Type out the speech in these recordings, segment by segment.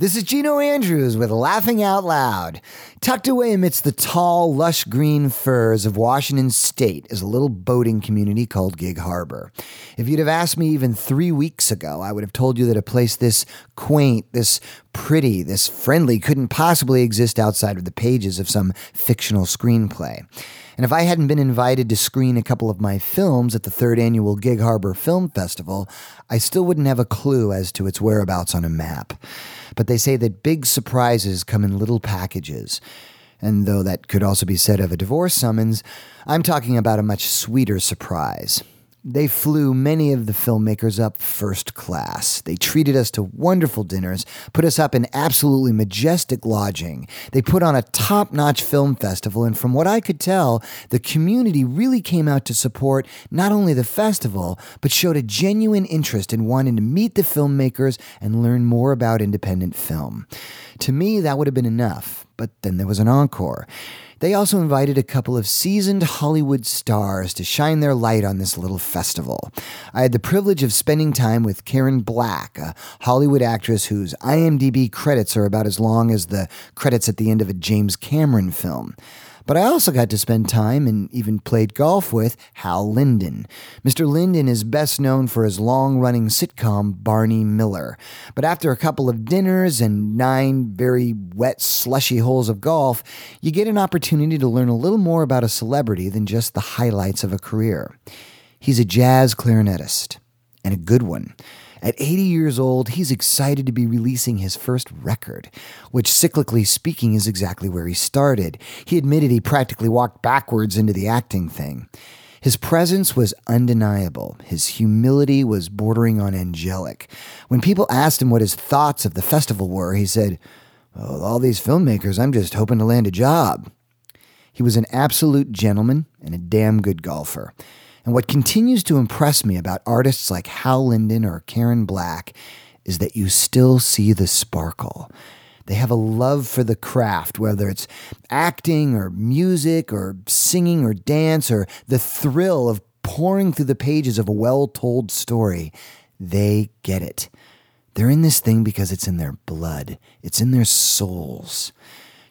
This is Gino Andrews with Laughing Out Loud. Tucked away amidst the tall, lush green firs of Washington State is a little boating community called Gig Harbor. If you'd have asked me even three weeks ago, I would have told you that a place this quaint, this pretty, this friendly couldn't possibly exist outside of the pages of some fictional screenplay. And if I hadn't been invited to screen a couple of my films at the third annual Gig Harbor Film Festival, I still wouldn't have a clue as to its whereabouts on a map. But they say that big surprises come in little packages. And though that could also be said of a divorce summons, I'm talking about a much sweeter surprise. They flew many of the filmmakers up first class. They treated us to wonderful dinners, put us up in absolutely majestic lodging. They put on a top notch film festival, and from what I could tell, the community really came out to support not only the festival, but showed a genuine interest in wanting to meet the filmmakers and learn more about independent film. To me, that would have been enough, but then there was an encore. They also invited a couple of seasoned Hollywood stars to shine their light on this little festival. I had the privilege of spending time with Karen Black, a Hollywood actress whose IMDb credits are about as long as the credits at the end of a James Cameron film. But I also got to spend time and even played golf with Hal Linden. Mr. Linden is best known for his long running sitcom Barney Miller. But after a couple of dinners and nine very wet, slushy holes of golf, you get an opportunity to learn a little more about a celebrity than just the highlights of a career. He's a jazz clarinetist, and a good one. At 80 years old, he's excited to be releasing his first record, which, cyclically speaking, is exactly where he started. He admitted he practically walked backwards into the acting thing. His presence was undeniable. His humility was bordering on angelic. When people asked him what his thoughts of the festival were, he said, well, All these filmmakers, I'm just hoping to land a job. He was an absolute gentleman and a damn good golfer. And what continues to impress me about artists like Hal Linden or Karen Black is that you still see the sparkle. They have a love for the craft, whether it's acting or music or singing or dance or the thrill of pouring through the pages of a well told story. They get it. They're in this thing because it's in their blood, it's in their souls.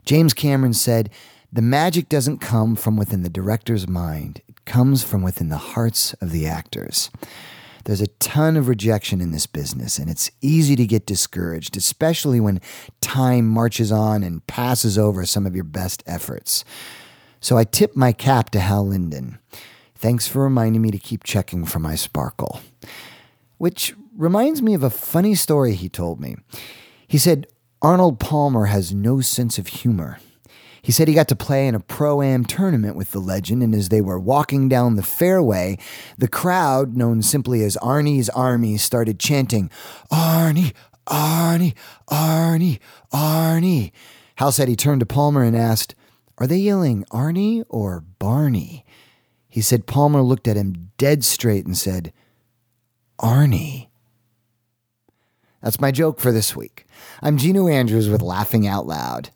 James Cameron said, The magic doesn't come from within the director's mind, comes from within the hearts of the actors. There's a ton of rejection in this business, and it's easy to get discouraged, especially when time marches on and passes over some of your best efforts. So I tip my cap to Hal Linden. Thanks for reminding me to keep checking for my sparkle. Which reminds me of a funny story he told me. He said, Arnold Palmer has no sense of humor. He said he got to play in a pro am tournament with the legend, and as they were walking down the fairway, the crowd, known simply as Arnie's Army, started chanting, Arnie, Arnie, Arnie, Arnie. Hal said he turned to Palmer and asked, Are they yelling Arnie or Barney? He said Palmer looked at him dead straight and said, Arnie. That's my joke for this week. I'm Gino Andrews with Laughing Out Loud.